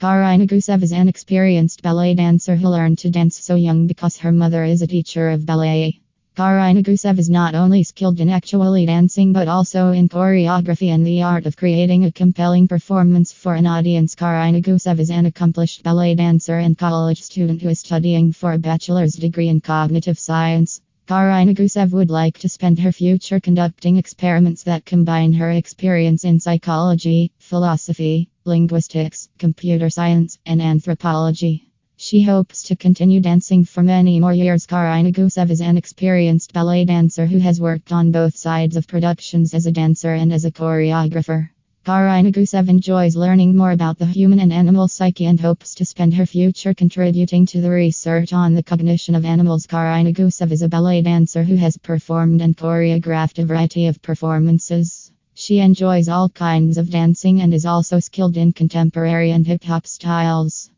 Karina Gusev is an experienced ballet dancer who learned to dance so young because her mother is a teacher of ballet. Karina Gusev is not only skilled in actually dancing but also in choreography and the art of creating a compelling performance for an audience. Karina Gusev is an accomplished ballet dancer and college student who is studying for a bachelor's degree in cognitive science. Karina Gusev would like to spend her future conducting experiments that combine her experience in psychology, philosophy, linguistics, computer science, and anthropology. She hopes to continue dancing for many more years. Karina Gusev is an experienced ballet dancer who has worked on both sides of productions as a dancer and as a choreographer. Karina Gusev enjoys learning more about the human and animal psyche and hopes to spend her future contributing to the research on the cognition of animals. Karina Gusev is a ballet dancer who has performed and choreographed a variety of performances. She enjoys all kinds of dancing and is also skilled in contemporary and hip hop styles.